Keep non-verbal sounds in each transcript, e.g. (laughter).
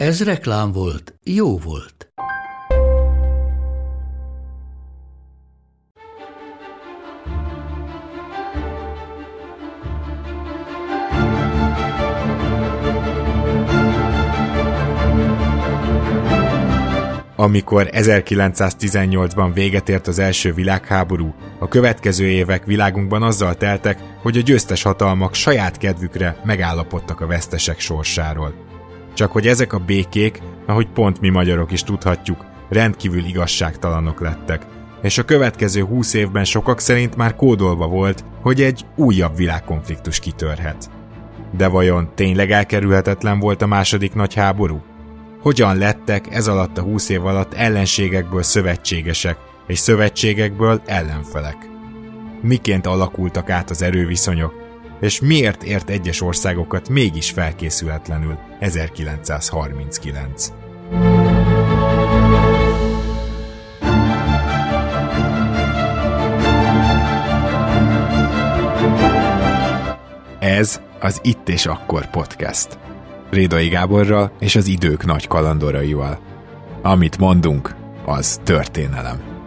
Ez reklám volt, jó volt. Amikor 1918-ban véget ért az első világháború, a következő évek világunkban azzal teltek, hogy a győztes hatalmak saját kedvükre megállapodtak a vesztesek sorsáról. Csak hogy ezek a békék, ahogy pont mi magyarok is tudhatjuk, rendkívül igazságtalanok lettek, és a következő húsz évben sokak szerint már kódolva volt, hogy egy újabb világkonfliktus kitörhet. De vajon tényleg elkerülhetetlen volt a második nagy háború? Hogyan lettek ez alatt a húsz év alatt ellenségekből szövetségesek, és szövetségekből ellenfelek? Miként alakultak át az erőviszonyok, és miért ért egyes országokat mégis felkészületlenül 1939? Ez az Itt és Akkor podcast. Rédai Gáborral és az idők nagy kalandoraival. Amit mondunk, az történelem.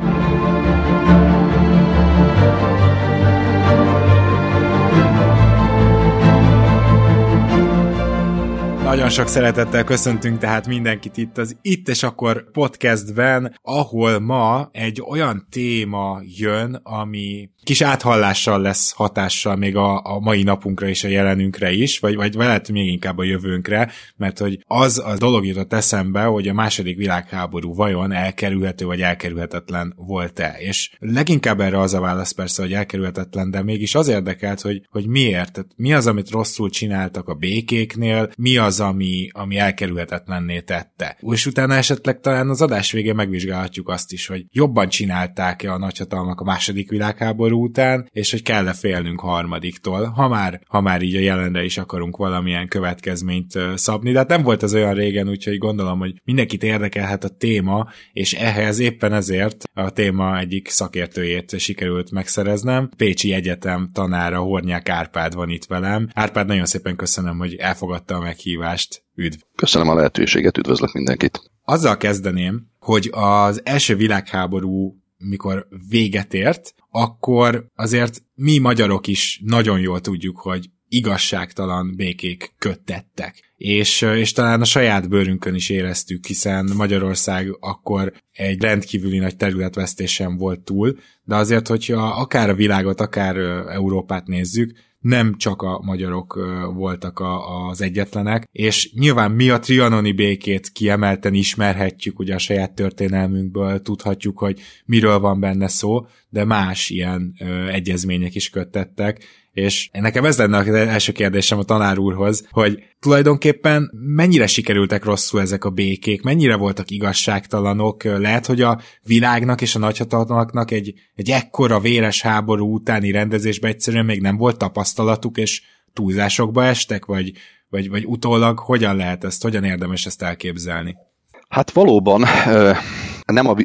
Nagyon sok szeretettel köszöntünk tehát mindenkit itt az Itt és Akkor podcastben, ahol ma egy olyan téma jön, ami kis áthallással lesz hatással még a, a mai napunkra és a jelenünkre is, vagy, vagy lehet még inkább a jövőnkre, mert hogy az a dolog jutott eszembe, hogy a második világháború vajon elkerülhető vagy elkerülhetetlen volt-e. És leginkább erre az a válasz persze, hogy elkerülhetetlen, de mégis az érdekelt, hogy, hogy miért. Tehát mi az, amit rosszul csináltak a békéknél, mi az, ami, ami elkerülhetetlenné tette. És utána esetleg talán az adás végén megvizsgálhatjuk azt is, hogy jobban csinálták-e a nagyhatalmak a második világháború háború után, és hogy kell-e félnünk harmadiktól, ha már, ha már így a jelenre is akarunk valamilyen következményt szabni, de hát nem volt az olyan régen, úgyhogy gondolom, hogy mindenkit érdekelhet a téma, és ehhez éppen ezért a téma egyik szakértőjét sikerült megszereznem. Pécsi Egyetem tanára Hornyák Árpád van itt velem. Árpád, nagyon szépen köszönöm, hogy elfogadta a meghívást. Üdv! Köszönöm a lehetőséget, üdvözlök mindenkit! Azzal kezdeném, hogy az első világháború mikor véget ért, akkor azért mi magyarok is nagyon jól tudjuk, hogy igazságtalan békék köttettek. És, és talán a saját bőrünkön is éreztük, hiszen Magyarország akkor egy rendkívüli nagy területvesztésen volt túl, de azért, hogyha akár a világot, akár Európát nézzük, nem csak a magyarok voltak a, az egyetlenek, és nyilván mi a trianoni békét kiemelten ismerhetjük, ugye a saját történelmünkből tudhatjuk, hogy miről van benne szó, de más ilyen egyezmények is köttettek, és nekem ez lenne az első kérdésem a tanár úrhoz, hogy tulajdonképpen mennyire sikerültek rosszul ezek a békék, mennyire voltak igazságtalanok, lehet, hogy a világnak és a nagyhatalmaknak egy, egy ekkora véres háború utáni rendezésben egyszerűen még nem volt tapasztalatuk, és túlzásokba estek, vagy, vagy, vagy utólag hogyan lehet ezt, hogyan érdemes ezt elképzelni? Hát valóban nem a,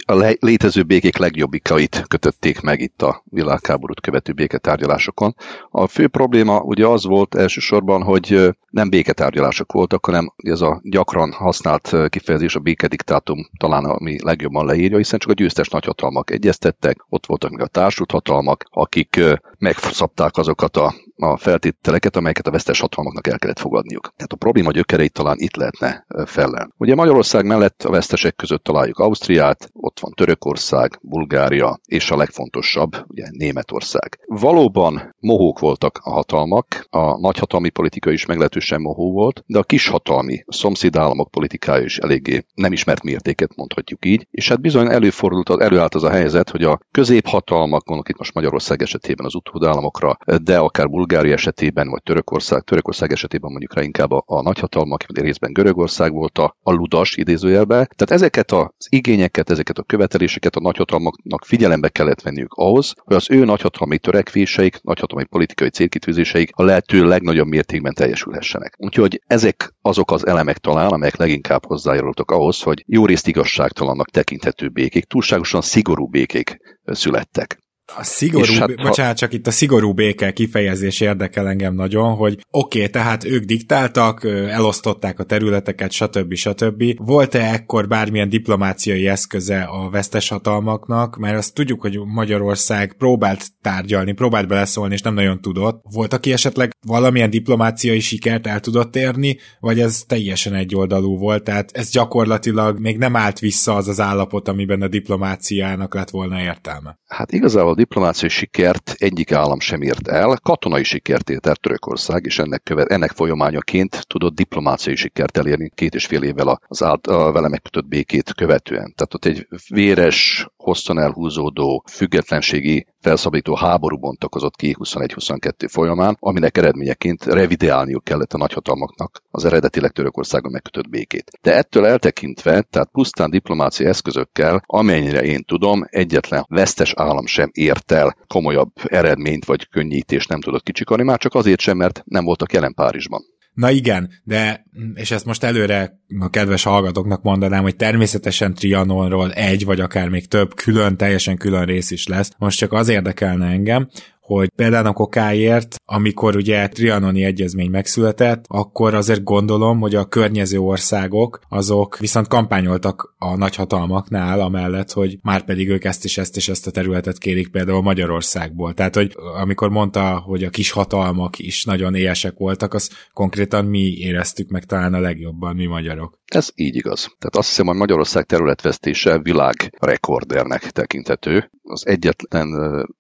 létező békék legjobbikait kötötték meg itt a világháborút követő béketárgyalásokon. A fő probléma ugye az volt elsősorban, hogy nem béketárgyalások voltak, hanem ez a gyakran használt kifejezés, a békediktátum talán ami legjobban leírja, hiszen csak a győztes nagyhatalmak egyeztettek, ott voltak még a társult hatalmak, akik megszabták azokat a, a feltételeket, amelyeket a vesztes hatalmaknak el kellett fogadniuk. Tehát a probléma gyökereit talán itt lehetne fellel. Ugye Magyarország mellett a vesztesek között találjuk Ausztriát, ott van Törökország, Bulgária, és a legfontosabb, ugye Németország. Valóban mohók voltak a hatalmak, a nagyhatalmi politika is meglehetősen mohó volt, de a kishatalmi szomszédállamok politikája is eléggé nem ismert mértéket mondhatjuk így, és hát bizony előfordult, előállt az a helyzet, hogy a középhatalmak, gondolok itt most Magyarország esetében az utódállamokra, de akár Bulgária Bulgária esetében, vagy Törökország, Törökország esetében mondjuk rá inkább a, a nagyhatalmak, vagy részben Görögország volt a, a ludas idézőjelbe. Tehát ezeket az igényeket, ezeket a követeléseket a nagyhatalmaknak figyelembe kellett venniük ahhoz, hogy az ő nagyhatalmi törekvéseik, nagyhatalmi politikai célkitűzéseik a lehető legnagyobb mértékben teljesülhessenek. Úgyhogy ezek azok az elemek talán, amelyek leginkább hozzájárultak ahhoz, hogy jó részt igazságtalannak tekinthető békék, túlságosan szigorú békék születtek. A szigorú, hát, bocsánat, csak itt a szigorú béke kifejezés érdekel engem nagyon, hogy oké, okay, tehát ők diktáltak, elosztották a területeket, stb. stb. Volt-e ekkor bármilyen diplomáciai eszköze a vesztes hatalmaknak, mert azt tudjuk, hogy Magyarország próbált tárgyalni, próbált beleszólni, és nem nagyon tudott. Volt, aki esetleg valamilyen diplomáciai sikert el tudott érni, vagy ez teljesen egyoldalú volt, tehát ez gyakorlatilag még nem állt vissza az az állapot, amiben a diplomáciának lett volna értelme. Hát igazából diplomáciai sikert egyik állam sem ért el, katonai sikert ért el Törökország, és ennek, követ, ennek folyamányaként tudott diplomáciai sikert elérni két és fél évvel az át, a vele megkötött békét követően. Tehát ott egy véres, hosszan elhúzódó, függetlenségi felszabadító háború bontakozott ki 21-22 folyamán, aminek eredményeként revideálniuk kellett a nagyhatalmaknak az eredetileg Törökországon megkötött békét. De ettől eltekintve, tehát pusztán diplomáciai eszközökkel, amennyire én tudom, egyetlen vesztes állam sem ért el komolyabb eredményt vagy könnyítést nem tudott kicsikarni, már csak azért sem, mert nem voltak jelen Párizsban. Na igen, de, és ezt most előre a kedves hallgatóknak mondanám, hogy természetesen Trianonról egy, vagy akár még több külön, teljesen külön rész is lesz. Most csak az érdekelne engem, hogy például a kokáért, amikor ugye Trianoni egyezmény megszületett, akkor azért gondolom, hogy a környező országok azok viszont kampányoltak a nagyhatalmaknál, amellett, hogy már pedig ők ezt és ezt és ezt a területet kérik például Magyarországból. Tehát, hogy amikor mondta, hogy a kis hatalmak is nagyon éjesek voltak, az konkrétan mi éreztük meg talán a legjobban, mi magyarok. Ez így igaz. Tehát azt hiszem, hogy Magyarország területvesztése világ rekordernek tekinthető. Az egyetlen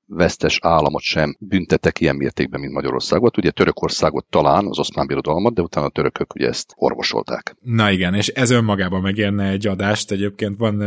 vesztes államot sem büntettek ilyen mértékben, mint Magyarországot. Ugye Törökországot talán, az oszmán birodalmat, de utána a törökök ugye ezt orvosolták. Na igen, és ez önmagában megérne egy adást. Egyébként van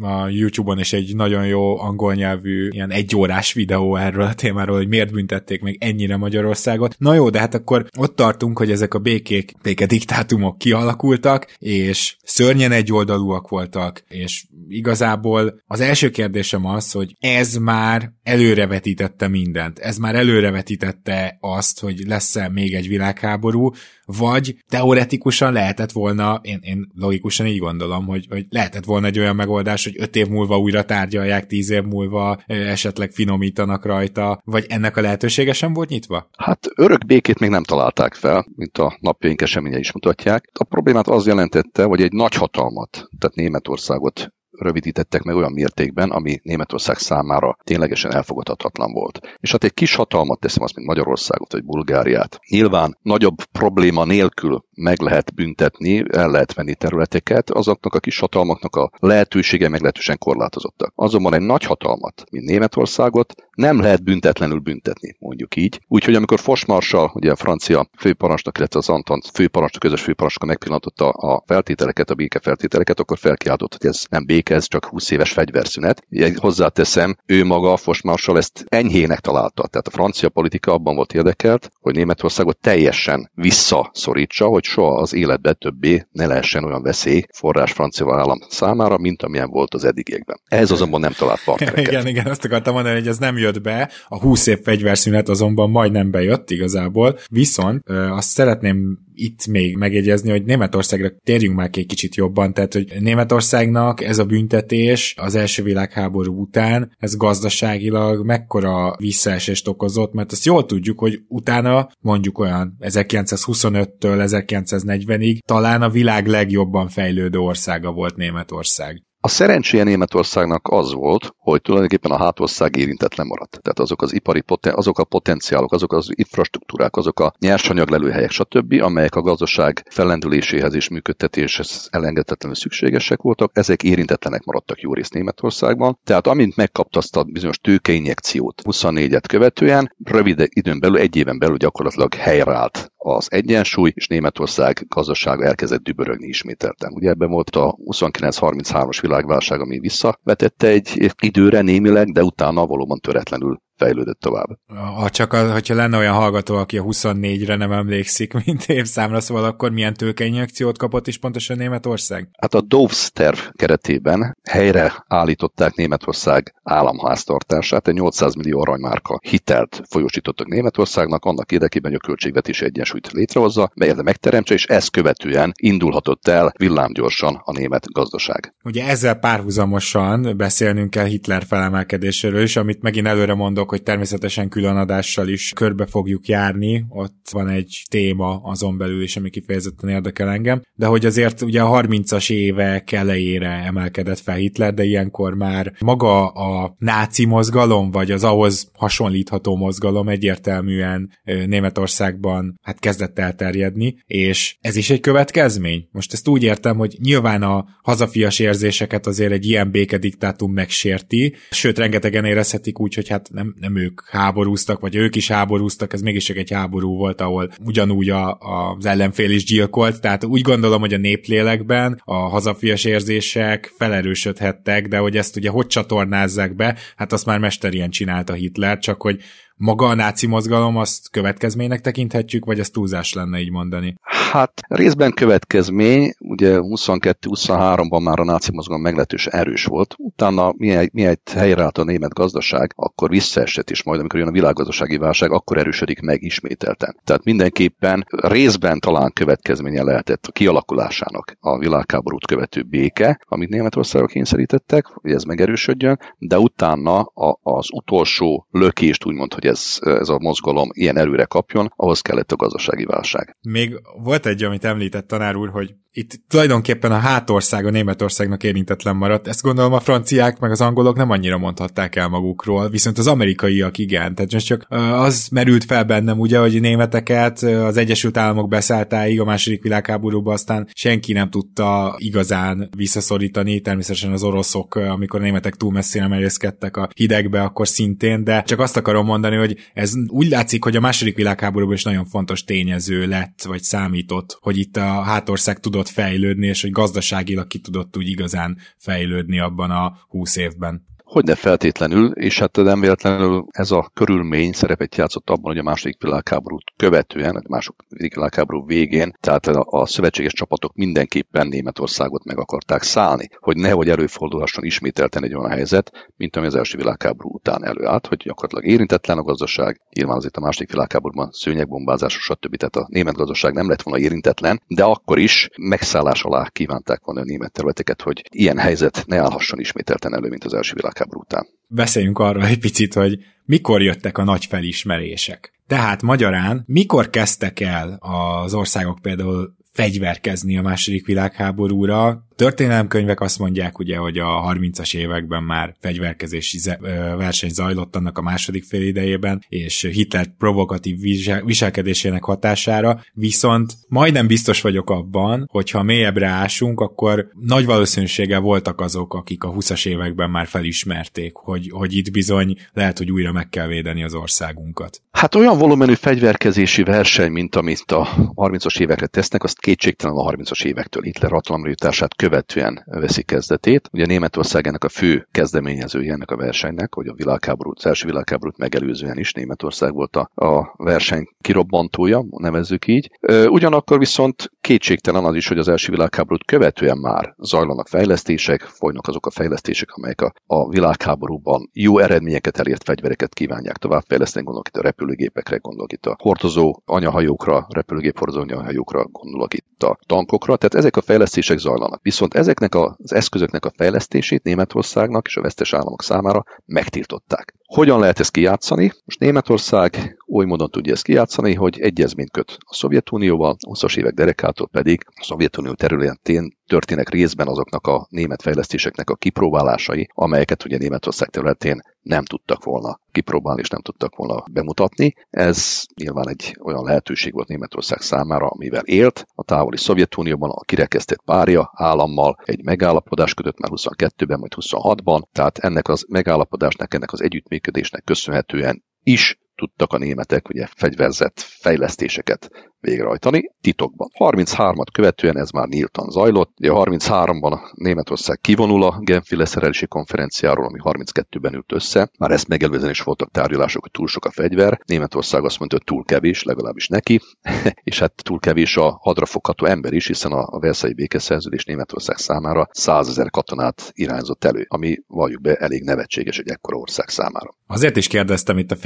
a YouTube-on is egy nagyon jó angol nyelvű, ilyen egyórás videó erről a témáról, hogy miért büntették meg ennyire Magyarországot. Na jó, de hát akkor ott tartunk, hogy ezek a békék, békediktátumok kialakultak, és szörnyen egyoldalúak voltak, és igazából az első kérdésem az, hogy ez már előrevetítette mindent. Ez már előrevetítette azt, hogy lesz-e még egy világháború, vagy teoretikusan lehetett volna, én, én logikusan így gondolom, hogy, hogy lehetett volna egy olyan megoldás, hogy öt év múlva újra tárgyalják, tíz év múlva esetleg finomítanak rajta, vagy ennek a lehetősége sem volt nyitva? Hát örök békét még nem találták fel, mint a napjaink eseményei is mutatják. A problémát az jelentette, hogy egy nagy hatalmat, tehát Németországot rövidítettek meg olyan mértékben, ami Németország számára ténylegesen elfogadhatatlan volt. És hát egy kis hatalmat teszem azt, mint Magyarországot vagy Bulgáriát. Nyilván nagyobb probléma nélkül meg lehet büntetni, el lehet venni területeket, azoknak a kis hatalmaknak a lehetősége meglehetősen korlátozottak. Azonban egy nagy hatalmat, mint Németországot, nem lehet büntetlenül büntetni, mondjuk így. Úgyhogy amikor Fosmarsal, ugye a francia főparancsnok, illetve az Anton főparancsnok, közös főparancsnok megpillantotta a feltételeket, a béke feltételeket, akkor felkiáltott, hogy ez nem béke, ez csak 20 éves fegyverszünet. Hozzáteszem, ő maga, Fosmarsal ezt enyhének találta. Tehát a francia politika abban volt érdekelt, hogy Németországot teljesen visszaszorítsa, hogy soha az életbe többé ne lehessen olyan veszély forrás francia állam számára, mint amilyen volt az eddigiekben. Ez azonban nem talált partnereket. igen, igen, azt akartam mondani, hogy ez nem jött be, a 20 év fegyverszünet azonban majdnem bejött igazából, viszont azt szeretném itt még megjegyezni, hogy Németországra térjünk már egy kicsit jobban, tehát hogy Németországnak ez a büntetés az első világháború után, ez gazdaságilag mekkora visszaesést okozott, mert azt jól tudjuk, hogy utána mondjuk olyan 1925-től 1940-ig talán a világ legjobban fejlődő országa volt Németország. A szerencséje Németországnak az volt, hogy tulajdonképpen a hátország érintetlen maradt. Tehát azok az ipari poten, azok a potenciálok, azok az infrastruktúrák, azok a nyersanyaglelőhelyek, stb., amelyek a gazdaság fellendüléséhez és működtetéshez elengedhetetlenül szükségesek voltak, ezek érintetlenek maradtak jó részt Németországban. Tehát amint megkapta azt a bizonyos tőkeinjekciót 24-et követően, rövid időn belül, egy éven belül gyakorlatilag helyreállt az egyensúly, és Németország gazdasága elkezdett dübörögni ismételten. Ugye ebben volt a 29-33-as világválság, ami visszavetette egy időre némileg, de utána valóban töretlenül fejlődött tovább. Ha csak az, hogyha lenne olyan hallgató, aki a 24-re nem emlékszik, (laughs) mint évszámra, szóval akkor milyen tőkeinjekciót kapott is pontosan Németország? Hát a Doves terv keretében helyre állították Németország államháztartását, egy 800 millió aranymárka hitelt folyósítottak Németországnak, annak érdekében, hogy a költségvetési egyensúlyt létrehozza, melyet megteremtse, és ezt követően indulhatott el villámgyorsan a német gazdaság. Ugye ezzel párhuzamosan beszélnünk kell Hitler felemelkedéséről is, amit megint előre mondok, hogy természetesen különadással is körbe fogjuk járni, ott van egy téma azon belül is, ami kifejezetten érdekel engem, de hogy azért ugye a 30-as évek elejére emelkedett fel Hitler, de ilyenkor már maga a náci mozgalom, vagy az ahhoz hasonlítható mozgalom egyértelműen Németországban hát kezdett elterjedni, és ez is egy következmény. Most ezt úgy értem, hogy nyilván a hazafias érzéseket azért egy ilyen békediktátum megsérti, sőt rengetegen érezhetik úgy, hogy hát nem, nem ők háborúztak, vagy ők is háborúztak, ez mégis egy háború volt, ahol ugyanúgy a, a, az ellenfél is gyilkolt, tehát úgy gondolom, hogy a néplélekben a hazafias érzések felerősödhettek, de hogy ezt ugye hogy csatornázzák be, hát azt már mesterien csinálta Hitler, csak hogy maga a náci mozgalom azt következménynek tekinthetjük, vagy ez túlzás lenne így mondani? Hát részben következmény, ugye 22-23-ban már a náci mozgalom meglehetősen erős volt, utána miért helyreállt a német gazdaság, akkor visszaesett is majd, amikor jön a világgazdasági válság, akkor erősödik meg ismételten. Tehát mindenképpen részben talán következménye lehetett a kialakulásának a világháborút követő béke, amit Németországra kényszerítettek, hogy ez megerősödjön, de utána a, az utolsó lökést úgymond, hogy ez, ez a mozgalom ilyen erőre kapjon, ahhoz kellett a gazdasági válság. Még volt egy, amit említett tanár úr, hogy itt tulajdonképpen a hátország a Németországnak érintetlen maradt. Ezt gondolom a franciák meg az angolok nem annyira mondhatták el magukról, viszont az amerikaiak igen. Tehát most csak az merült fel bennem ugye, hogy németeket az Egyesült Államok beszálltáig a második világháborúban aztán senki nem tudta igazán visszaszorítani, természetesen az oroszok, amikor a németek túl messzire merészkedtek a hidegbe, akkor szintén, de csak azt akarom mondani, hogy ez úgy látszik, hogy a második világháborúban is nagyon fontos tényező lett, vagy számított, hogy itt a hátország tudott fejlődni, és hogy gazdaságilag ki tudott úgy igazán fejlődni abban a húsz évben. Hogy ne feltétlenül, és hát nem véletlenül ez a körülmény szerepet játszott abban, hogy a második világháborút követően, a második világháború végén, tehát a, szövetséges csapatok mindenképpen Németországot meg akarták szállni, hogy nehogy előfordulhasson ismételten egy olyan helyzet, mint ami az első világháború után előállt, hogy gyakorlatilag érintetlen a gazdaság, nyilván azért a második világháborúban szőnyegbombázás, stb. Tehát a német gazdaság nem lett volna érintetlen, de akkor is megszállás alá kívánták volna a német területeket, hogy ilyen helyzet ne állhasson ismételten elő, mint az első világháború világháború után. Beszéljünk arról egy picit, hogy mikor jöttek a nagy felismerések. Tehát magyarán, mikor kezdtek el az országok például fegyverkezni a második világháborúra, történelemkönyvek azt mondják ugye, hogy a 30-as években már fegyverkezési verseny zajlott annak a második fél idejében, és Hitler provokatív viselkedésének hatására, viszont majdnem biztos vagyok abban, hogy ha mélyebbre ásunk, akkor nagy valószínűséggel voltak azok, akik a 20-as években már felismerték, hogy, hogy itt bizony lehet, hogy újra meg kell védeni az országunkat. Hát olyan volumenű fegyverkezési verseny, mint amit a 30-as évekre tesznek, azt kétségtelen a 30-as évektől Hitler hatalomra jutását követően veszi kezdetét. Ugye Németország ennek a fő kezdeményezője ennek a versenynek, hogy a világháborút, az első világháborút megelőzően is Németország volt a, a verseny kirobbantója, nevezzük így. Ugyanakkor viszont kétségtelen az is, hogy az első világháborút követően már zajlanak fejlesztések, folynak azok a fejlesztések, amelyek a, a világháborúban jó eredményeket elért fegyvereket kívánják továbbfejleszteni, gondolok itt a repülőgépekre, gondolok itt a hordozó anyahajókra, repülőgép hordozó anyahajókra, gondolok itt a tankokra, tehát ezek a fejlesztések zajlanak. Viszont ezeknek az eszközöknek a fejlesztését Németországnak és a vesztes államok számára megtiltották. Hogyan lehet ezt kijátszani? Most Németország oly módon tudja ezt kijátszani, hogy egyezményt köt a Szovjetunióval, a 20-as évek derekától pedig a Szovjetunió területén történnek részben azoknak a német fejlesztéseknek a kipróbálásai, amelyeket ugye Németország területén nem tudtak volna kipróbálni és nem tudtak volna bemutatni. Ez nyilván egy olyan lehetőség volt Németország számára, amivel élt. A távoli Szovjetunióban a kirekesztett párja állammal egy megállapodás kötött már 22-ben, majd 26-ban, tehát ennek az megállapodásnak, ennek az együttműködésnek köszönhetően is tudtak a németek ugye fegyverzett fejlesztéseket végrehajtani, titokban. 33-at követően ez már nyíltan zajlott. Ugye 33-ban Németország kivonul a Genfi leszerelési konferenciáról, ami 32-ben ült össze. Már ezt megelőzően is voltak tárgyalások, hogy túl sok a fegyver. Németország azt mondta, hogy túl kevés, legalábbis neki, (laughs) és hát túl kevés a hadrafogható ember is, hiszen a Versailles békeszerződés Németország számára 100 ezer katonát irányzott elő, ami valljuk be elég nevetséges egy ekkora ország számára. Azért is kérdeztem itt a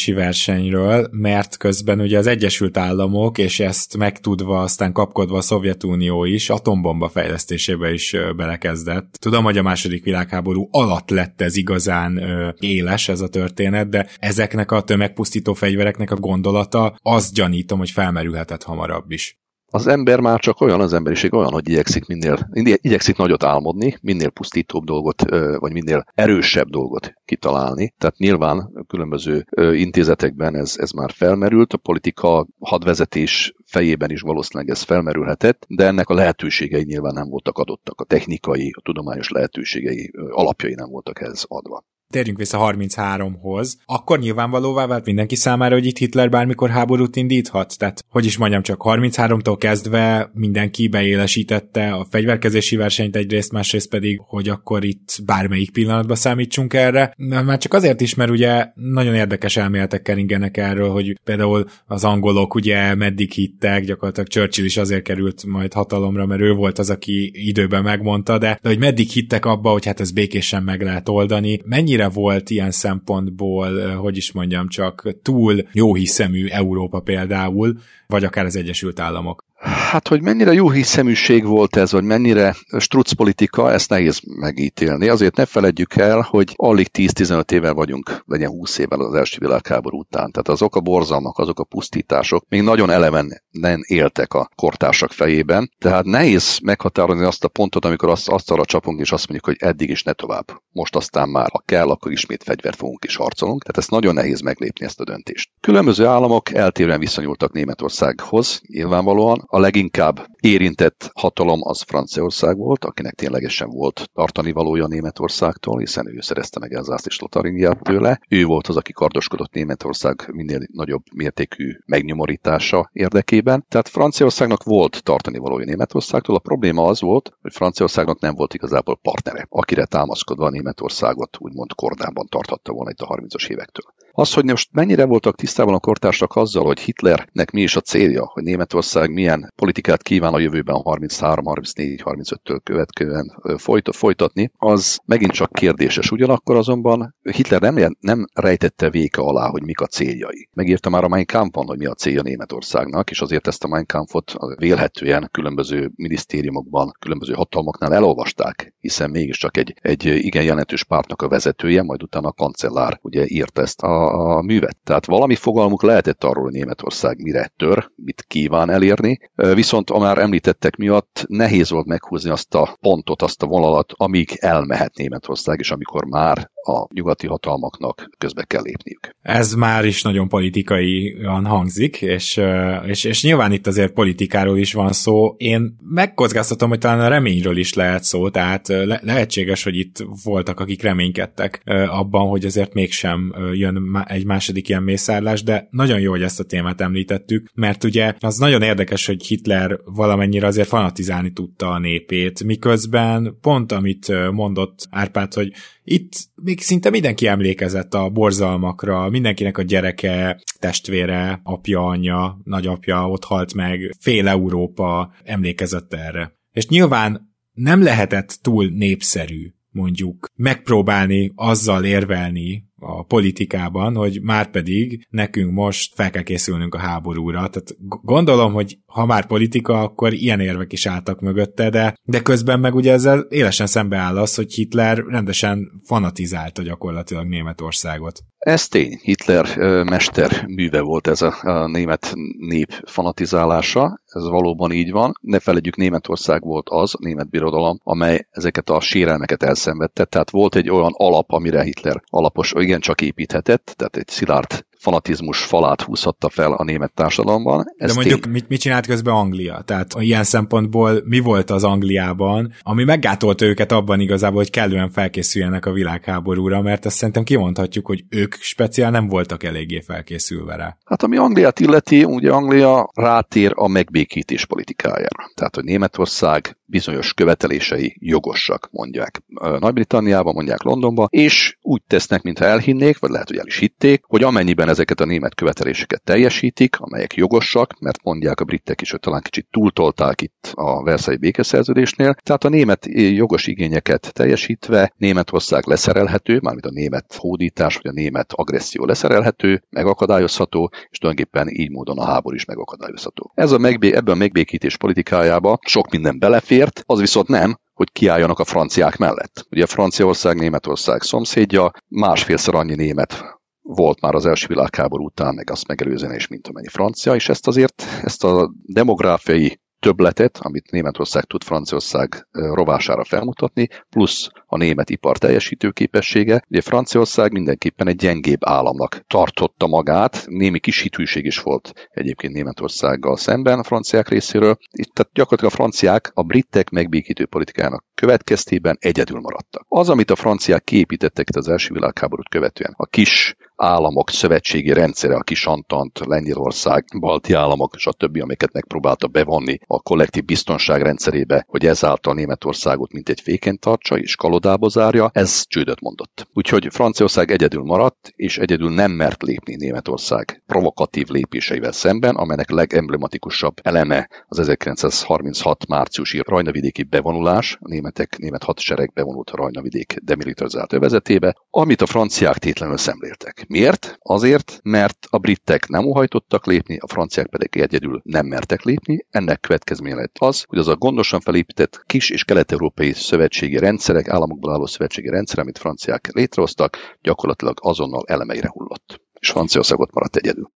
fegyverkezési versenyről, mert közben ugye az Egyesült Államok, és ezt megtudva, aztán kapkodva a Szovjetunió is atombomba fejlesztésébe is belekezdett. Tudom, hogy a második világháború alatt lett ez igazán éles ez a történet, de ezeknek a tömegpusztító fegyvereknek a gondolata azt gyanítom, hogy felmerülhetett hamarabb is az ember már csak olyan, az emberiség olyan, hogy igyekszik minél, igyekszik nagyot álmodni, minél pusztítóbb dolgot, vagy minél erősebb dolgot kitalálni. Tehát nyilván különböző intézetekben ez, ez már felmerült, a politika hadvezetés fejében is valószínűleg ez felmerülhetett, de ennek a lehetőségei nyilván nem voltak adottak, a technikai, a tudományos lehetőségei alapjai nem voltak ez adva térjünk vissza 33-hoz, akkor nyilvánvalóvá vált mindenki számára, hogy itt Hitler bármikor háborút indíthat. Tehát, hogy is mondjam, csak 33-tól kezdve mindenki beélesítette a fegyverkezési versenyt egyrészt, másrészt pedig, hogy akkor itt bármelyik pillanatban számítsunk erre. Már csak azért is, mert ugye nagyon érdekes elméletek keringenek erről, hogy például az angolok ugye meddig hittek, gyakorlatilag Churchill is azért került majd hatalomra, mert ő volt az, aki időben megmondta, de, de hogy meddig hittek abba, hogy hát ez békésen meg lehet oldani. Mennyire mennyire volt ilyen szempontból, hogy is mondjam, csak túl jó hiszemű Európa például, vagy akár az Egyesült Államok? Hát, hogy mennyire jó hiszeműség volt ez, vagy mennyire struc politika, ezt nehéz megítélni. Azért ne feledjük el, hogy alig 10-15 éve vagyunk, legyen 20 évvel az első világháború után. Tehát azok a borzalmak, azok a pusztítások még nagyon eleven nem éltek a kortársak fejében. Tehát nehéz meghatározni azt a pontot, amikor azt, arra csapunk, és azt mondjuk, hogy eddig is ne tovább. Most aztán már, ha kell, akkor ismét fegyvert fogunk és harcolunk. Tehát ezt nagyon nehéz meglépni ezt a döntést. Különböző államok eltérően viszonyultak Németországhoz, nyilvánvalóan. A leginkább érintett hatalom az Franciaország volt, akinek ténylegesen volt tartani valója Németországtól, hiszen ő szerezte meg az és Lotaringiát tőle. Ő volt az, aki kardoskodott Németország minél nagyobb mértékű megnyomorítása érdekében. Tehát Franciaországnak volt tartani valója Németországtól. A probléma az volt, hogy Franciaországnak nem volt igazából partnere, akire támaszkodva Németországot úgymond kordában tarthatta volna itt a 30-as évektől. Az, hogy most mennyire voltak tisztában a kortársak azzal, hogy Hitlernek mi is a célja, hogy Németország milyen politikát kíván a jövőben 33, 34, 35-től következően folyt, folytatni, az megint csak kérdéses. Ugyanakkor azonban Hitler nem, nem rejtette véke alá, hogy mik a céljai. Megírta már a Mein Kampfon, hogy mi a célja Németországnak, és azért ezt a Mein Kampfot vélhetően különböző minisztériumokban, különböző hatalmaknál elolvasták, hiszen mégiscsak egy, egy igen jelentős pártnak a vezetője, majd utána a kancellár ugye írta ezt a a, művet. Tehát valami fogalmuk lehetett arról, hogy Németország mire tör, mit kíván elérni, viszont a már említettek miatt nehéz volt meghúzni azt a pontot, azt a vonalat, amíg elmehet Németország, és amikor már a nyugati hatalmaknak közbe kell lépniük. Ez már is nagyon politikaian hangzik, és, és, és nyilván itt azért politikáról is van szó. Én megkockáztatom, hogy talán a reményről is lehet szó, tehát le- lehetséges, hogy itt voltak, akik reménykedtek abban, hogy azért mégsem jön egy második ilyen mészárlás, de nagyon jó, hogy ezt a témát említettük, mert ugye az nagyon érdekes, hogy Hitler valamennyire azért fanatizálni tudta a népét, miközben pont amit mondott Árpád, hogy itt még szinte mindenki emlékezett a borzalmakra, mindenkinek a gyereke, testvére, apja, anyja, nagyapja ott halt meg, fél Európa emlékezett erre. És nyilván nem lehetett túl népszerű mondjuk megpróbálni azzal érvelni a politikában, hogy már pedig nekünk most fel kell készülnünk a háborúra. Tehát gondolom, hogy ha már politika, akkor ilyen érvek is álltak mögötte, de, de közben meg ugye ezzel élesen szembeáll az, hogy Hitler rendesen fanatizálta gyakorlatilag Németországot. Ez tény. Hitler mester műve volt ez a, a német nép fanatizálása. ez valóban így van. Ne felejtjük, Németország volt az, a német birodalom, amely ezeket a sérelmeket elszenvedte. Tehát volt egy olyan alap, amire Hitler alapos, igen csak építhetett, tehát egy szilárd fanatizmus falát húzhatta fel a német társadalomban. Ez De mondjuk tény... mit, mit csinált közben Anglia? Tehát ilyen szempontból mi volt az Angliában, ami meggátolta őket abban igazából, hogy kellően felkészüljenek a világháborúra, mert azt szerintem kimondhatjuk, hogy ők speciál nem voltak eléggé felkészülve rá. Hát ami Angliát illeti, ugye Anglia rátér a megbékítés politikájára. Tehát, hogy Németország bizonyos követelései jogosak, mondják Nagy-Britanniában, mondják Londonban, és úgy tesznek, mintha elhinnék, vagy lehet, hogy el is hitték, hogy amennyiben ezeket a német követeléseket teljesítik, amelyek jogosak, mert mondják a britek is, hogy talán kicsit túltolták itt a Versailles békeszerződésnél, tehát a német jogos igényeket teljesítve Németország leszerelhető, mármint a német hódítás, vagy a német agresszió leszerelhető, megakadályozható, és tulajdonképpen így módon a háború is megakadályozható. Ez a megbé- ebben a megbékítés politikájába sok minden belefért, az viszont nem, hogy kiálljanak a franciák mellett. Ugye Franciaország, Németország szomszédja, másfélszer annyi német volt már az első világháború után, meg azt megelőzően is, mint amennyi francia, és ezt azért, ezt a demográfiai többletet, amit Németország tud Franciaország rovására felmutatni, plusz a német ipar teljesítő képessége. Ugye Franciaország mindenképpen egy gyengébb államnak tartotta magát, némi kis hitűség is volt egyébként Németországgal szemben a franciák részéről. Itt tehát gyakorlatilag a franciák a britek megbékítő politikájának következtében egyedül maradtak. Az, amit a franciák kiépítettek itt az első világháborút követően, a kis államok szövetségi rendszere, a kis Antant, Lengyelország, balti államok, stb., amiket megpróbálta bevonni a kollektív biztonság rendszerébe, hogy ezáltal Németországot mint egy féken tartsa és kalodába zárja, ez csődöt mondott. Úgyhogy Franciaország egyedül maradt, és egyedül nem mert lépni Németország provokatív lépéseivel szemben, amelynek legemblematikusabb eleme az 1936 márciusi rajnavidéki bevonulás, a németek, német hadsereg bevonult a rajnavidék demilitarizált övezetébe, amit a franciák tétlenül szemléltek. Miért? Azért, mert a britek nem uhajtottak lépni, a franciák pedig egyedül nem mertek lépni. Ennek következménye lett az, hogy az a gondosan felépített kis és kelet-európai szövetségi rendszerek, államokból álló szövetségi rendszer, amit franciák létrehoztak, gyakorlatilag azonnal elemeire hullott. És Franciaország ott maradt egyedül.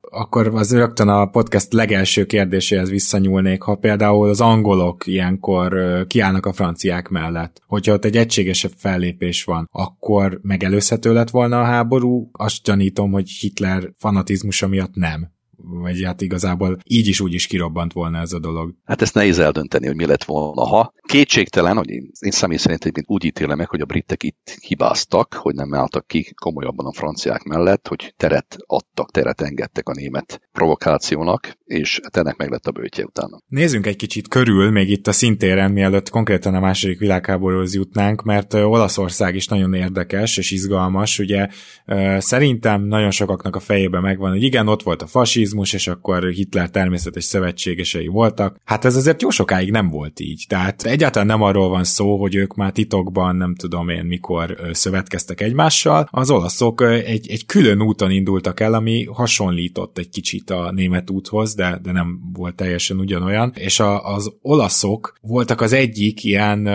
Akkor az rögtön a podcast legelső kérdéséhez visszanyúlnék, ha például az angolok ilyenkor kiállnak a franciák mellett, hogyha ott egy egységesebb fellépés van, akkor megelőzhető lett volna a háború, azt gyanítom, hogy Hitler fanatizmusa miatt nem vagy hát igazából így is úgy is kirobbant volna ez a dolog. Hát ezt nehéz eldönteni, hogy mi lett volna, ha. Kétségtelen, hogy én, én személy szerint egyébként úgy ítélem meg, hogy a britek itt hibáztak, hogy nem álltak ki komolyabban a franciák mellett, hogy teret adtak, teret engedtek a német provokációnak, és ennek meg lett a bőtje utána. Nézzünk egy kicsit körül, még itt a szintéren, mielőtt konkrétan a második világháborúhoz jutnánk, mert Olaszország is nagyon érdekes és izgalmas. Ugye szerintem nagyon sokaknak a fejében megvan, hogy igen, ott volt a fasizmus, kommunizmus, és akkor Hitler természetes szövetségesei voltak. Hát ez azért jó sokáig nem volt így. Tehát egyáltalán nem arról van szó, hogy ők már titokban nem tudom én mikor szövetkeztek egymással. Az olaszok egy, egy külön úton indultak el, ami hasonlított egy kicsit a német úthoz, de, de nem volt teljesen ugyanolyan. És a, az olaszok voltak az egyik ilyen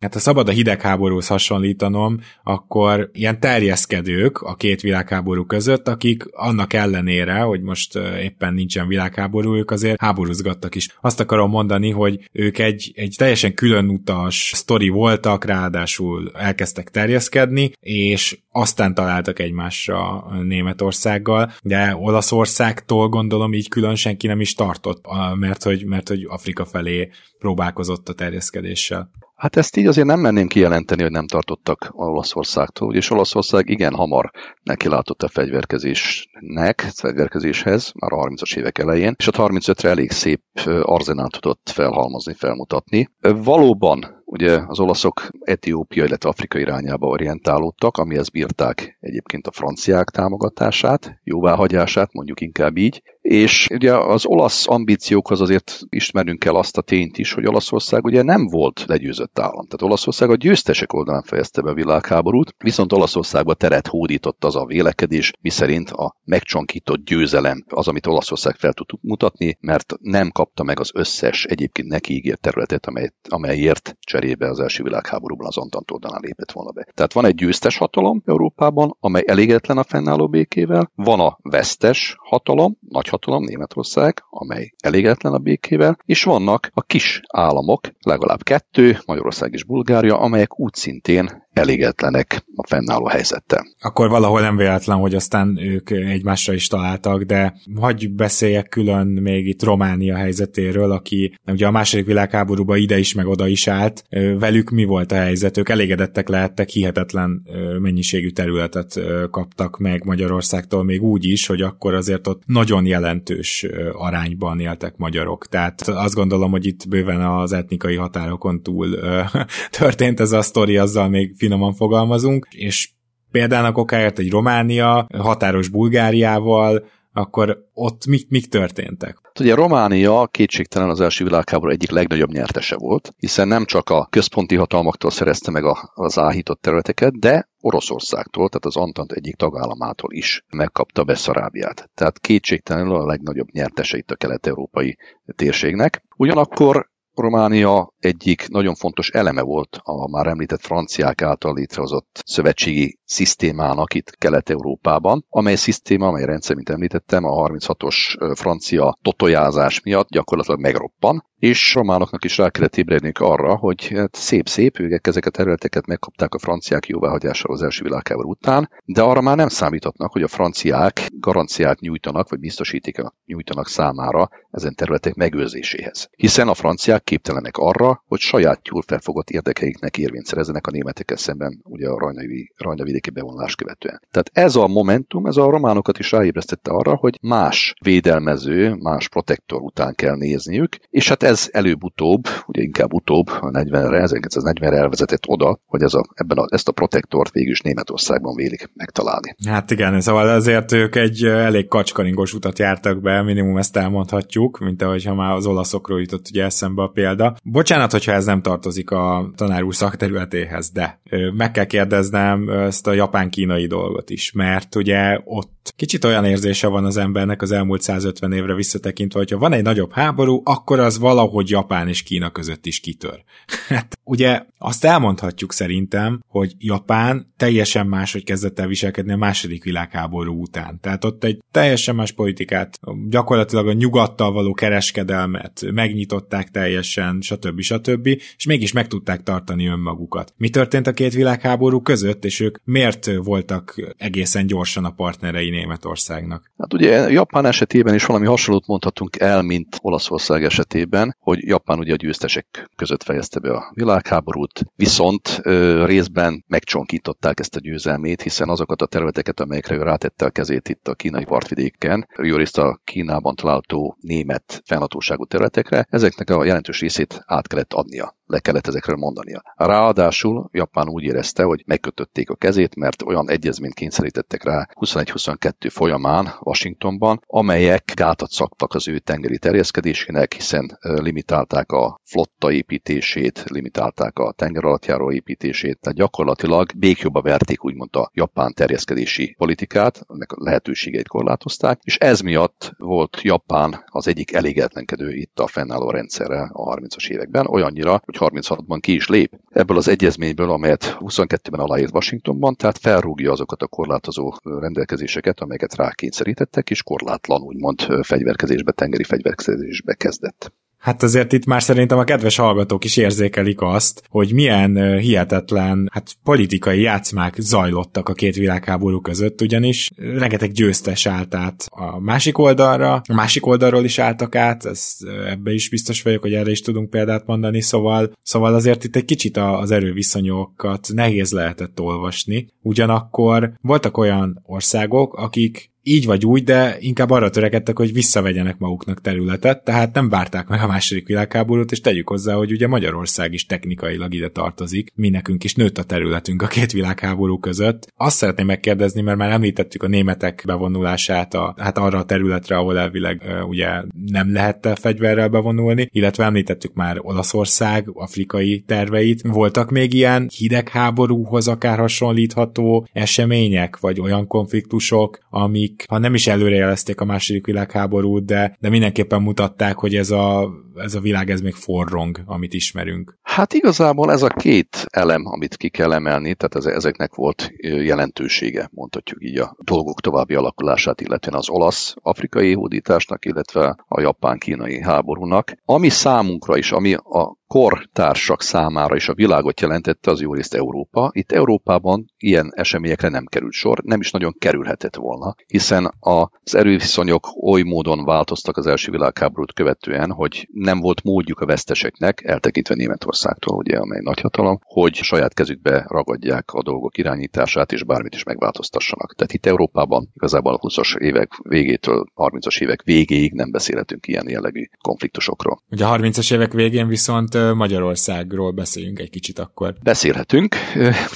hát ha szabad a hidegháborúhoz hasonlítanom, akkor ilyen terjeszkedők a két világháború között, akik annak ellenére, hogy most éppen nincsen világháború, ők azért háborúzgattak is. Azt akarom mondani, hogy ők egy, egy teljesen külön utas sztori voltak, ráadásul elkezdtek terjeszkedni, és aztán találtak egymásra Németországgal, de Olaszországtól gondolom így külön senki nem is tartott, mert hogy, mert hogy Afrika felé próbálkozott a terjeszkedéssel. Hát ezt így azért nem merném kijelenteni, hogy nem tartottak Olaszországtól, és Olaszország igen hamar nekilátott a fegyverkezésnek, fegyverkezéshez, már a 30-as évek elején, és a 35-re elég szép arzenát tudott felhalmozni, felmutatni. Valóban Ugye az olaszok Etiópia, illetve Afrika irányába orientálódtak, amihez bírták egyébként a franciák támogatását, jóváhagyását, mondjuk inkább így, és ugye az olasz ambíciókhoz azért ismerünk el azt a tényt is, hogy Olaszország ugye nem volt legyőzött állam. Tehát Olaszország a győztesek oldalán fejezte be a világháborút, viszont Olaszországba teret hódított az a vélekedés, miszerint a megcsonkított győzelem az, amit Olaszország fel tud mutatni, mert nem kapta meg az összes egyébként neki ígért területet, amely, amelyért cserébe az első világháborúban az Antant oldalán lépett volna be. Tehát van egy győztes hatalom Európában, amely elégedetlen a fennálló békével, van a vesztes hatalom, nagy hatalom, Németország, amely elégetlen a békével, és vannak a kis államok, legalább kettő, Magyarország és Bulgária, amelyek úgy szintén elégedetlenek a fennálló helyzettel. Akkor valahol nem véletlen, hogy aztán ők egymásra is találtak, de hagyj beszéljek külön még itt Románia helyzetéről, aki ugye a második világháborúban ide is, meg oda is állt. Velük mi volt a helyzet? Ők elégedettek lehettek, hihetetlen mennyiségű területet kaptak meg Magyarországtól, még úgy is, hogy akkor azért ott nagyon jelentős arányban éltek magyarok. Tehát azt gondolom, hogy itt bőven az etnikai határokon túl (laughs) történt ez a sztori, azzal még finoman fogalmazunk, és példának okáért egy Románia határos Bulgáriával, akkor ott mik, mik történtek? Hát ugye Románia kétségtelen az első világháború egyik legnagyobb nyertese volt, hiszen nem csak a központi hatalmaktól szerezte meg az áhított területeket, de Oroszországtól, tehát az Antant egyik tagállamától is megkapta Beszarábiát. Tehát kétségtelenül a legnagyobb nyertese itt a kelet-európai térségnek. Ugyanakkor Románia egyik nagyon fontos eleme volt a már említett franciák által létrehozott szövetségi szisztémának itt Kelet-Európában, amely szisztéma, amely rendszer, mint említettem, a 36-os francia totojázás miatt gyakorlatilag megroppan, és románoknak is rá kellett ébredniük arra, hogy hát szép-szép, ők ezeket a területeket megkapták a franciák jóváhagyással az első világháború után, de arra már nem számíthatnak, hogy a franciák garanciát nyújtanak, vagy biztosítékot nyújtanak számára ezen területek megőrzéséhez. Hiszen a franciák képtelenek arra, hogy saját jól felfogott érdekeiknek érvényt szerezzenek a németekkel szemben, ugye a rajnavi, rajnavidéki bevonulás követően. Tehát ez a momentum, ez a románokat is ráébresztette arra, hogy más védelmező, más protektor után kell nézniük, és hát ez előbb-utóbb, ugye inkább utóbb, a 40-re, 1940-re elvezetett oda, hogy ez a, ebben a, ezt a protektort végül is Németországban vélik megtalálni. Hát igen, szóval azért ők egy elég kacskaringos utat jártak be, minimum ezt elmondhatjuk, mint ahogy ha már az olaszokról jutott ugye eszembe a példa. Bocsánat, hogyha ez nem tartozik a tanár úr szakterületéhez, de meg kell kérdeznem ezt a japán-kínai dolgot is, mert ugye ott kicsit olyan érzése van az embernek az elmúlt 150 évre visszatekintve, hogyha van egy nagyobb háború, akkor az valahogy Japán és Kína között is kitör. (laughs) Hát ugye azt elmondhatjuk szerintem, hogy Japán teljesen máshogy kezdett el viselkedni a második világháború után. Tehát ott egy teljesen más politikát, gyakorlatilag a nyugattal való kereskedelmet megnyitották teljesen, stb. stb. és mégis meg tudták tartani önmagukat. Mi történt a két világháború között, és ők miért voltak egészen gyorsan a partnerei Németországnak? Hát ugye Japán esetében is valami hasonlót mondhatunk el, mint Olaszország esetében, hogy Japán ugye a győztesek között fejezte be a világháborút, viszont ö, részben megcsonkították ezt a győzelmét, hiszen azokat a területeket, amelyekre ő rátette a kezét itt a kínai partvidéken, jó részt a Kínában található német fennhatóságú területekre, ezeknek a jelentős részét át kellett adnia le kellett ezekről mondania. Ráadásul Japán úgy érezte, hogy megkötötték a kezét, mert olyan egyezményt kényszerítettek rá 21-22 folyamán Washingtonban, amelyek gátat szaktak az ő tengeri terjeszkedésének, hiszen limitálták a flotta építését, limitálták a tengeralattjáró építését, tehát gyakorlatilag békjóba verték úgymond a japán terjeszkedési politikát, ennek a lehetőségeit korlátozták, és ez miatt volt Japán az egyik elégedetlenkedő itt a fennálló rendszerrel a 30-as években, olyannyira, hogy 36-ban ki is lép ebből az egyezményből, amelyet 22-ben aláírt Washingtonban, tehát felrúgja azokat a korlátozó rendelkezéseket, amelyeket rákényszerítettek, és korlátlan úgymond fegyverkezésbe, tengeri fegyverkezésbe kezdett. Hát azért itt már szerintem a kedves hallgatók is érzékelik azt, hogy milyen hihetetlen hát politikai játszmák zajlottak a két világháború között, ugyanis rengeteg győztes állt át a másik oldalra, a másik oldalról is álltak át, ez, ebbe is biztos vagyok, hogy erre is tudunk példát mondani, szóval, szóval azért itt egy kicsit az erőviszonyokat nehéz lehetett olvasni, ugyanakkor voltak olyan országok, akik így vagy úgy, de inkább arra törekedtek, hogy visszavegyenek maguknak területet, tehát nem várták meg a második világháborút, és tegyük hozzá, hogy ugye Magyarország is technikailag ide tartozik, mi nekünk is nőtt a területünk a két világháború között. Azt szeretném megkérdezni, mert már említettük a németek bevonulását a, hát arra a területre, ahol elvileg ugye nem lehet fegyverrel bevonulni, illetve említettük már Olaszország afrikai terveit. Voltak még ilyen hidegháborúhoz akár hasonlítható események, vagy olyan konfliktusok, amik ha nem is előrejelezték a második világháborút, de, de mindenképpen mutatták, hogy ez a ez a világ ez még forrong, amit ismerünk? Hát igazából ez a két elem, amit ki kell emelni, tehát ezeknek volt jelentősége, mondhatjuk így a dolgok további alakulását, illetve az olasz-afrikai hódításnak, illetve a japán-kínai háborúnak. Ami számunkra is, ami a kortársak számára is a világot jelentette az jó részt Európa. Itt Európában ilyen eseményekre nem került sor, nem is nagyon kerülhetett volna, hiszen az erőviszonyok oly módon változtak az első világháborút követően, hogy nem volt módjuk a veszteseknek, eltekintve Németországtól, ugye, amely nagyhatalom, hogy saját kezükbe ragadják a dolgok irányítását, és bármit is megváltoztassanak. Tehát itt Európában igazából a 20-as évek végétől 30-as évek végéig nem beszélhetünk ilyen jellegű konfliktusokról. Ugye a 30-as évek végén viszont Magyarországról beszéljünk egy kicsit akkor. Beszélhetünk,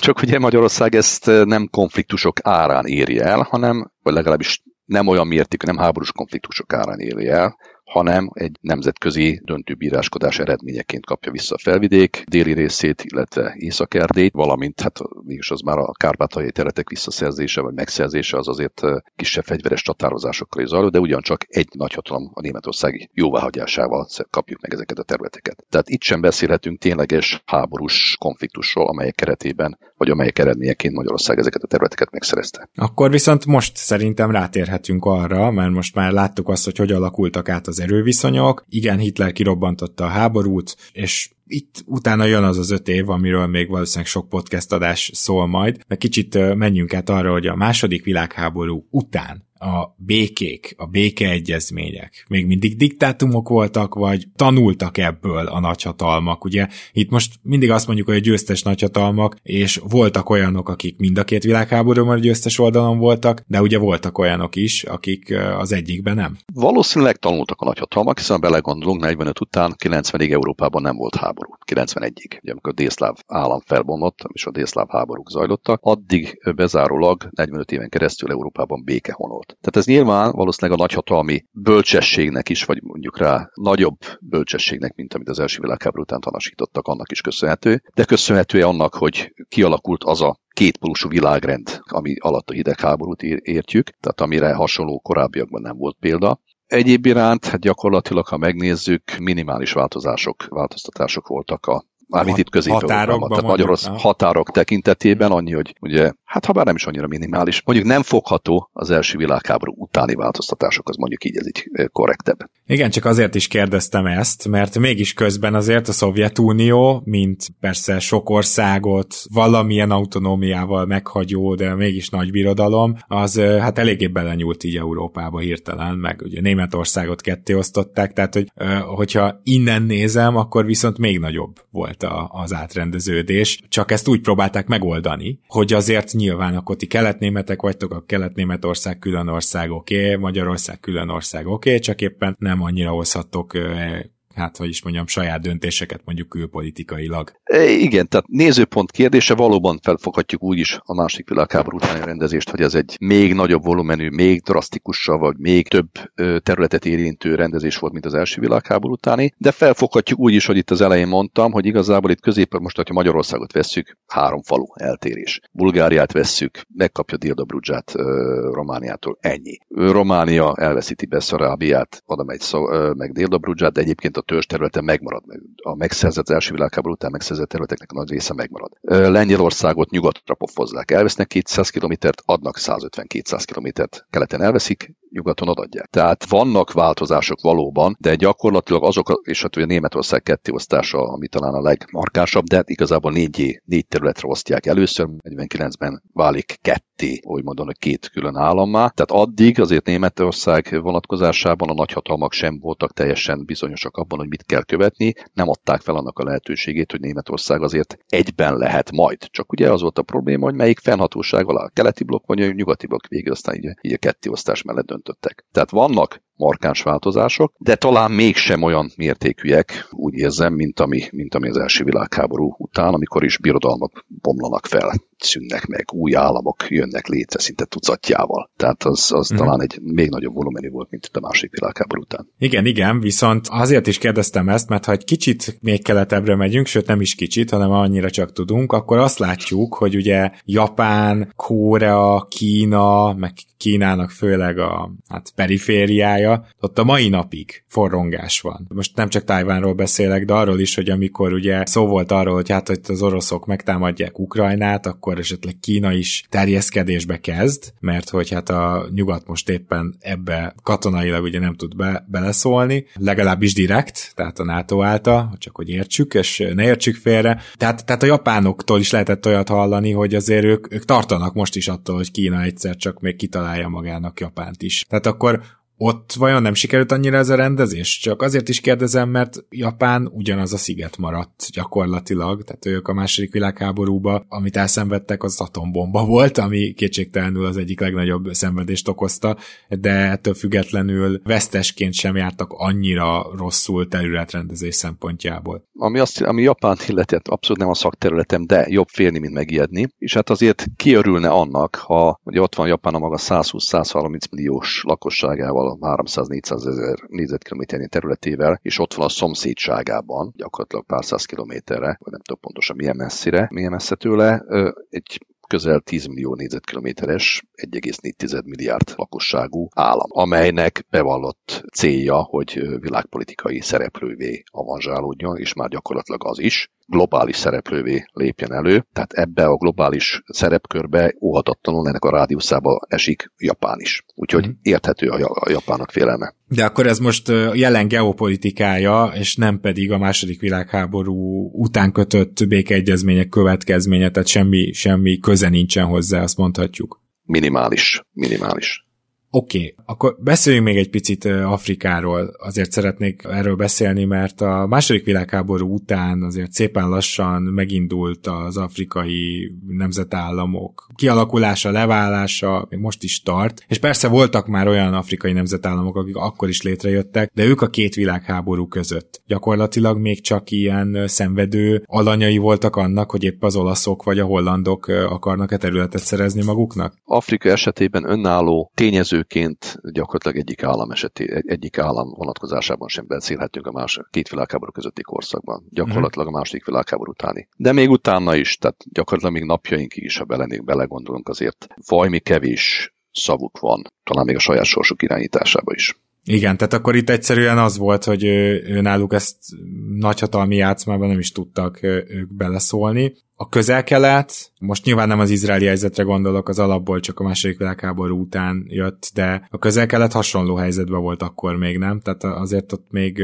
csak ugye Magyarország ezt nem konfliktusok árán éri el, hanem, vagy legalábbis nem olyan mértékű, nem háborús konfliktusok árán éri el, hanem egy nemzetközi döntőbíráskodás eredményeként kapja vissza a felvidék déli részét, illetve Észak-Erdélyt, valamint hát mégis az már a kárpátaljai területek visszaszerzése vagy megszerzése az azért kisebb fegyveres csatározásokkal is zajlott, de ugyancsak egy nagyhatalom a németországi jóváhagyásával kapjuk meg ezeket a területeket. Tehát itt sem beszélhetünk tényleges háborús konfliktusról, amelyek keretében vagy amelyek eredményeként Magyarország ezeket a területeket megszerezte. Akkor viszont most szerintem rátérhetünk arra, mert most már láttuk azt, hogy hogy alakultak át az erőviszonyok. Igen, Hitler kirobbantotta a háborút, és itt utána jön az az öt év, amiről még valószínűleg sok podcast adás szól majd, de kicsit menjünk át arra, hogy a második világháború után a békék, a békeegyezmények még mindig diktátumok voltak, vagy tanultak ebből a nagyhatalmak? Ugye itt most mindig azt mondjuk, hogy a győztes nagyhatalmak, és voltak olyanok, akik mind a két világháborúban a győztes oldalon voltak, de ugye voltak olyanok is, akik az egyikben nem. Valószínűleg tanultak a nagyhatalmak, hiszen belegondolunk, 45 után 90-ig Európában nem volt háború. 91-ig, ugye, amikor a délszláv állam felbomlott, és a délszláv háborúk zajlottak, addig bezárólag 45 éven keresztül Európában béke honolt. Tehát ez nyilván valószínűleg a nagyhatalmi bölcsességnek is, vagy mondjuk rá nagyobb bölcsességnek, mint amit az első világháború után tanasítottak, annak is köszönhető, de köszönhető annak, hogy kialakult az a kétpólusú világrend, ami alatt a hidegháborút értjük, tehát amire hasonló korábbiakban nem volt példa. Egyéb iránt, hát gyakorlatilag, ha megnézzük, minimális változások, változtatások voltak a Mármint itt közép határokban. Tehát Magyarország határok tekintetében annyi, hogy ugye, hát ha bár nem is annyira minimális, mondjuk nem fogható az első világháború utáni változtatások, az mondjuk így ez így korrektebb. Igen, csak azért is kérdeztem ezt, mert mégis közben azért a Szovjetunió, mint persze sok országot valamilyen autonómiával meghagyó, de mégis nagy birodalom, az hát eléggé belenyúlt így Európába hirtelen, meg ugye Németországot ketté osztották, tehát hogy, hogyha innen nézem, akkor viszont még nagyobb volt volt a, az átrendeződés, csak ezt úgy próbálták megoldani, hogy azért nyilván akkor ti keletnémetek vagytok, a kelet-németország külön ország oké, okay, Magyarország külön ország oké, okay, csak éppen nem annyira hozhattok hát hogy is mondjam, saját döntéseket mondjuk külpolitikailag. E, igen, tehát nézőpont kérdése valóban felfoghatjuk úgy is a másik világháború utáni rendezést, hogy ez egy még nagyobb volumenű, még drasztikusabb, vagy még több területet érintő rendezés volt, mint az első világháború utáni, de felfoghatjuk úgy is, hogy itt az elején mondtam, hogy igazából itt középen most, hogyha Magyarországot vesszük, három falu eltérés. Bulgáriát vesszük, megkapja Dildabrudzsát Romániától, ennyi. Románia elveszíti Beszarábiát, oda megy szó, meg Dildabrudzsát, de egyébként a törzs területe megmarad. A megszerzett első világháború után megszerzett területeknek a nagy része megmarad. Lengyelországot nyugatra pofozzák, elvesznek 200 kilométert, adnak 150-200 kilométert, keleten elveszik, nyugaton adják. Tehát vannak változások valóban, de gyakorlatilag azok, és hát ugye Németország kettéosztása, ami talán a legmarkásabb, de hát igazából négy, négy területre osztják először, 49-ben válik ketté, úgy hogy két külön állammá. Tehát addig azért Németország vonatkozásában a nagyhatalmak sem voltak teljesen bizonyosak abban, hogy mit kell követni, nem adták fel annak a lehetőségét, hogy Németország azért egyben lehet majd. Csak ugye az volt a probléma, hogy melyik fennhatóság alá a keleti blokk vagy a nyugati blokk végül aztán így, így a kettéosztás mellett döntöttek. Tehát vannak markáns változások, de talán mégsem olyan mértékűek, úgy érzem, mint ami, mint ami az első világháború után, amikor is birodalmak bomlanak fel, szűnnek meg, új államok jönnek létre szinte tucatjával. Tehát az, az mm. talán egy még nagyobb volumenű volt, mint a második világháború után. Igen, igen, viszont azért is kérdeztem ezt, mert ha egy kicsit még keletebbre megyünk, sőt nem is kicsit, hanem annyira csak tudunk, akkor azt látjuk, hogy ugye Japán, Korea, Kína, meg Kínának főleg a hát perifériája, Ázsia, ott a mai napig forrongás van. Most nem csak Tájvánról beszélek, de arról is, hogy amikor ugye szó volt arról, hogy hát hogy az oroszok megtámadják Ukrajnát, akkor esetleg Kína is terjeszkedésbe kezd, mert hogy hát a nyugat most éppen ebbe katonailag ugye nem tud be, beleszólni, legalábbis direkt, tehát a NATO által, csak hogy értsük, és ne értsük félre. Tehát, tehát a japánoktól is lehetett olyat hallani, hogy azért ők, ők tartanak most is attól, hogy Kína egyszer csak még kitalálja magának Japánt is. Tehát akkor ott vajon nem sikerült annyira ez a rendezés? Csak azért is kérdezem, mert Japán ugyanaz a sziget maradt gyakorlatilag, tehát ők a második világháborúba, amit elszenvedtek, az atombomba volt, ami kétségtelenül az egyik legnagyobb szenvedést okozta, de ettől függetlenül vesztesként sem jártak annyira rosszul területrendezés szempontjából. Ami, azt, ami Japán illeti, hát abszolút nem a szakterületem, de jobb félni, mint megijedni, és hát azért kiörülne annak, ha ugye ott van Japán a maga 120-130 milliós lakosságával, 300-400 ezer négyzetkilométernyi területével, és ott van a szomszédságában, gyakorlatilag pár száz kilométerre, vagy nem tudom pontosan milyen messzire, milyen messze tőle, egy közel 10 millió négyzetkilométeres, 1,4 milliárd lakosságú állam, amelynek bevallott célja, hogy világpolitikai szereplővé avanzsálódjon, és már gyakorlatilag az is, globális szereplővé lépjen elő, tehát ebbe a globális szerepkörbe óhatatlanul ennek a rádiuszába esik Japán is. Úgyhogy mm. érthető a japánok félelme. De akkor ez most jelen geopolitikája, és nem pedig a második világháború után kötött békeegyezmények következménye, tehát semmi, semmi köze nincsen hozzá, azt mondhatjuk. Minimális, minimális. Oké, okay, akkor beszéljünk még egy picit Afrikáról. Azért szeretnék erről beszélni, mert a második világháború után azért szépen lassan megindult az afrikai nemzetállamok kialakulása, leválása, még most is tart. És persze voltak már olyan afrikai nemzetállamok, akik akkor is létrejöttek, de ők a két világháború között. Gyakorlatilag még csak ilyen szenvedő alanyai voltak annak, hogy épp az olaszok vagy a hollandok akarnak-e területet szerezni maguknak? Afrika esetében önálló tényező tényezőként gyakorlatilag egyik állam eseté, egyik állam vonatkozásában sem beszélhetünk a más, két világháború közötti korszakban. Gyakorlatilag a második világháború utáni. De még utána is, tehát gyakorlatilag még napjainkig is, ha belenék, belegondolunk, azért vajmi kevés szavuk van, talán még a saját sorsuk irányításába is. Igen, tehát akkor itt egyszerűen az volt, hogy ő, ő náluk ezt nagyhatalmi játszmában nem is tudtak ők beleszólni, a közel-kelet, most nyilván nem az izraeli helyzetre gondolok, az alapból csak a második világháború után jött, de a közel-kelet hasonló helyzetben volt akkor még, nem? Tehát azért ott még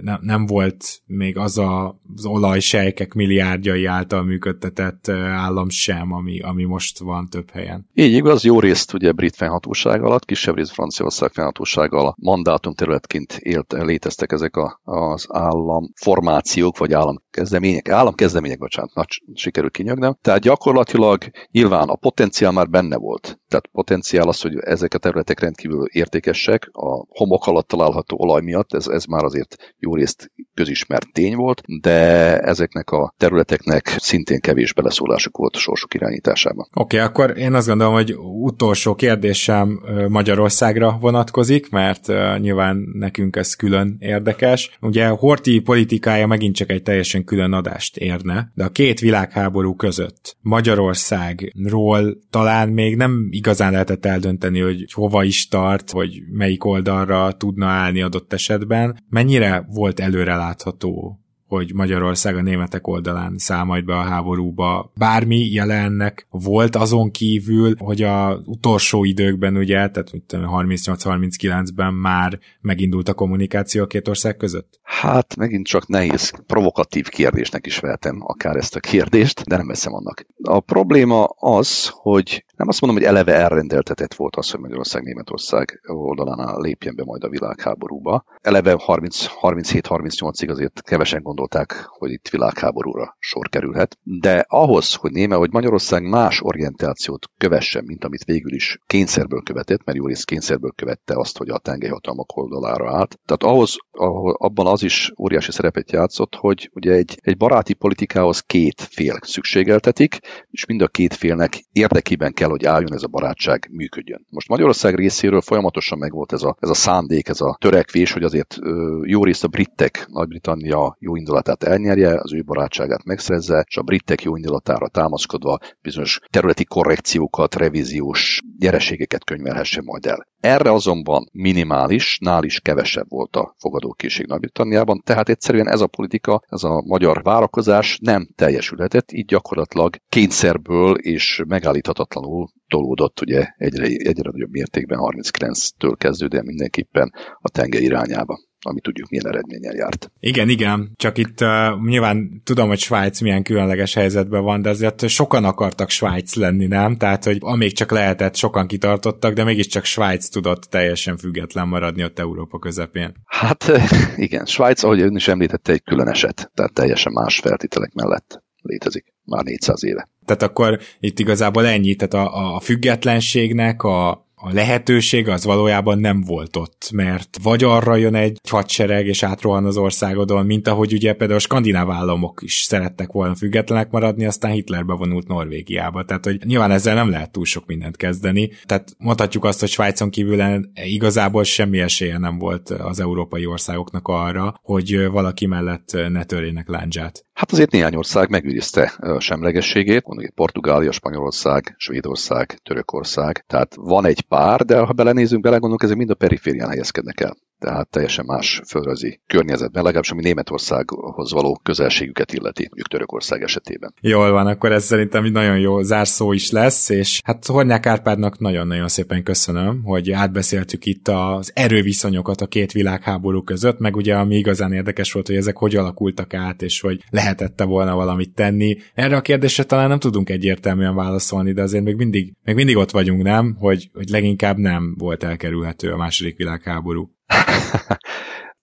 nem, nem volt még az a, az olajsejkek milliárdjai által működtetett állam sem, ami, ami most van több helyen. Így igaz, jó részt ugye brit fennhatóság alatt, kisebb részt Franciaország fennhatóság alatt mandátum területként élt, léteztek ezek a, az államformációk, vagy államkezdemények, államkezdemények, bocsánat, nagy sikerült kinyögnem. Tehát gyakorlatilag nyilván a potenciál már benne volt. Tehát potenciál az, hogy ezek a területek rendkívül értékesek, a homok alatt található olaj miatt, ez, ez már azért jó részt közismert tény volt, de ezeknek a területeknek szintén kevés beleszólásuk volt a sorsuk irányításában. Oké, okay, akkor én azt gondolom, hogy utolsó kérdésem Magyarországra vonatkozik, mert nyilván nekünk ez külön érdekes. Ugye Horti politikája megint csak egy teljesen külön adást érne, de a két világháború között Magyarországról talán még nem igazán lehetett eldönteni, hogy hova is tart, vagy melyik oldalra tudna állni adott esetben. Mennyire volt előrelátható hogy Magyarország a németek oldalán száll be a háborúba. Bármi jelennek volt azon kívül, hogy a utolsó időkben ugye, tehát 38-39-ben már megindult a kommunikáció a két ország között? Hát megint csak nehéz, provokatív kérdésnek is vehetem akár ezt a kérdést, de nem veszem annak. A probléma az, hogy nem azt mondom, hogy eleve elrendeltetett volt az, hogy Magyarország Németország oldalán lépjen be majd a világháborúba. Eleve 37-38-ig azért kevesen gondolták, hogy itt világháborúra sor kerülhet. De ahhoz, hogy néme, hogy Magyarország más orientációt kövessen, mint amit végül is kényszerből követett, mert jó rész kényszerből követte azt, hogy a tengelyhatalmak oldalára állt. Tehát ahhoz, ahol, abban az is óriási szerepet játszott, hogy ugye egy, egy baráti politikához két fél szükségeltetik, és mind a két félnek érdekében kell, hogy álljon ez a barátság, működjön. Most Magyarország részéről folyamatosan megvolt ez a, ez a szándék, ez a törekvés, hogy azért jó részt a britek, Nagy-Britannia jó indulatát elnyerje, az ő barátságát megszerezze, és a britek jó indulatára támaszkodva bizonyos területi korrekciókat, revíziós gyereségeket könyvelhesse majd el. Erre azonban minimális, nál is kevesebb volt a fogadókészség Nagy-Britanniában, tehát egyszerűen ez a politika, ez a magyar várakozás nem teljesülhetett, így gyakorlatilag kényszerből és megállíthatatlanul tolódott ugye egyre, egyre nagyobb mértékben 39-től kezdődően mindenképpen a tenger irányába ami tudjuk milyen eredménnyel járt. Igen, igen, csak itt uh, nyilván tudom, hogy Svájc milyen különleges helyzetben van, de azért sokan akartak Svájc lenni, nem? Tehát, hogy amíg csak lehetett, sokan kitartottak, de mégiscsak Svájc tudott teljesen független maradni ott Európa közepén. Hát (laughs) igen, Svájc, ahogy ön is említette, egy külön eset, tehát teljesen más feltételek mellett létezik már 400 éve. Tehát akkor itt igazából ennyi, tehát a, a függetlenségnek, a, a lehetőség az valójában nem volt ott, mert vagy arra jön egy hadsereg és átrohan az országodon, mint ahogy ugye például a skandináv államok is szerettek volna függetlenek maradni, aztán Hitler bevonult Norvégiába. Tehát, hogy nyilván ezzel nem lehet túl sok mindent kezdeni. Tehát mondhatjuk azt, hogy Svájcon kívül igazából semmi esélye nem volt az európai országoknak arra, hogy valaki mellett ne törjenek láncsát. Hát azért néhány ország megőrizte semlegességét, mondjuk Portugália, Spanyolország, Svédország, Törökország, tehát van egy pár, de ha belenézünk, belegondolunk, ezek mind a periférián helyezkednek el tehát teljesen más földrajzi környezetben, legalábbis ami Németországhoz való közelségüket illeti, mondjuk Törökország esetében. Jól van, akkor ez szerintem egy nagyon jó zárszó is lesz, és hát Hornyák Árpádnak nagyon-nagyon szépen köszönöm, hogy átbeszéltük itt az erőviszonyokat a két világháború között, meg ugye ami igazán érdekes volt, hogy ezek hogy alakultak át, és hogy lehetette volna valamit tenni. Erre a kérdésre talán nem tudunk egyértelműen válaszolni, de azért még mindig, még mindig ott vagyunk, nem? Hogy, hogy leginkább nem volt elkerülhető a második világháború.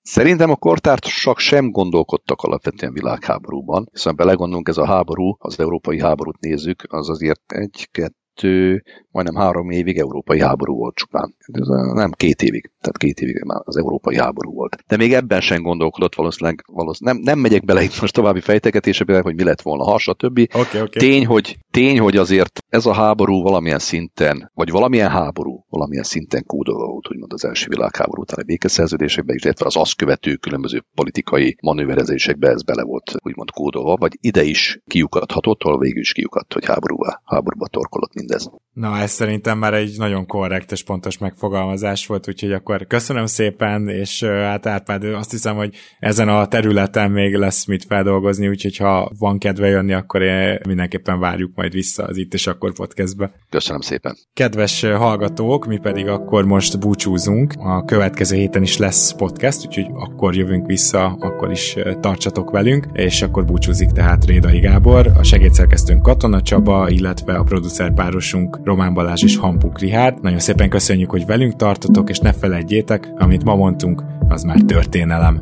Szerintem a kortársak sem gondolkodtak alapvetően világháborúban, hiszen belegondolunk, ez a háború, az európai háborút nézzük, az azért egy, kettő, majdnem három évig európai háború volt csupán. Ez nem két évig, tehát két évig már az európai háború volt. De még ebben sem gondolkodott valószínűleg, valószínűleg nem, nem megyek bele itt most további fejtegetésekbe, hogy mi lett volna, ha, stb. Okay, okay. Tény, hogy, tény, hogy azért ez a háború valamilyen szinten, vagy valamilyen háború valamilyen szinten kódolva volt, úgymond az első világháború utáni békeszerződésekben, illetve az azt követő különböző politikai manőverezésekbe ez bele volt úgymond kódolva, vagy ide is kiukadhatott, ahol végül is kiukadt, hogy háborúba, háborúba torkolott mindez. Na, ez szerintem már egy nagyon korrekt és pontos megfogalmazás volt, úgyhogy akkor köszönöm szépen, és hát Árpád, azt hiszem, hogy ezen a területen még lesz mit feldolgozni, úgyhogy ha van kedve jönni, akkor mindenképpen várjuk majd vissza az Itt és Akkor podcastbe. Köszönöm szépen. Kedves hallgatók, mi pedig akkor most búcsúzunk. A következő héten is lesz podcast, úgyhogy akkor jövünk vissza, akkor is tartsatok velünk, és akkor búcsúzik tehát Rédai Gábor, a segédszerkesztőnk Katona Csaba, illetve a producerpárosunk Román Balázs és Hampuk Rihárd. Nagyon szépen köszönjük, hogy velünk tartotok, és ne felejtjétek, amit ma mondtunk, az már történelem.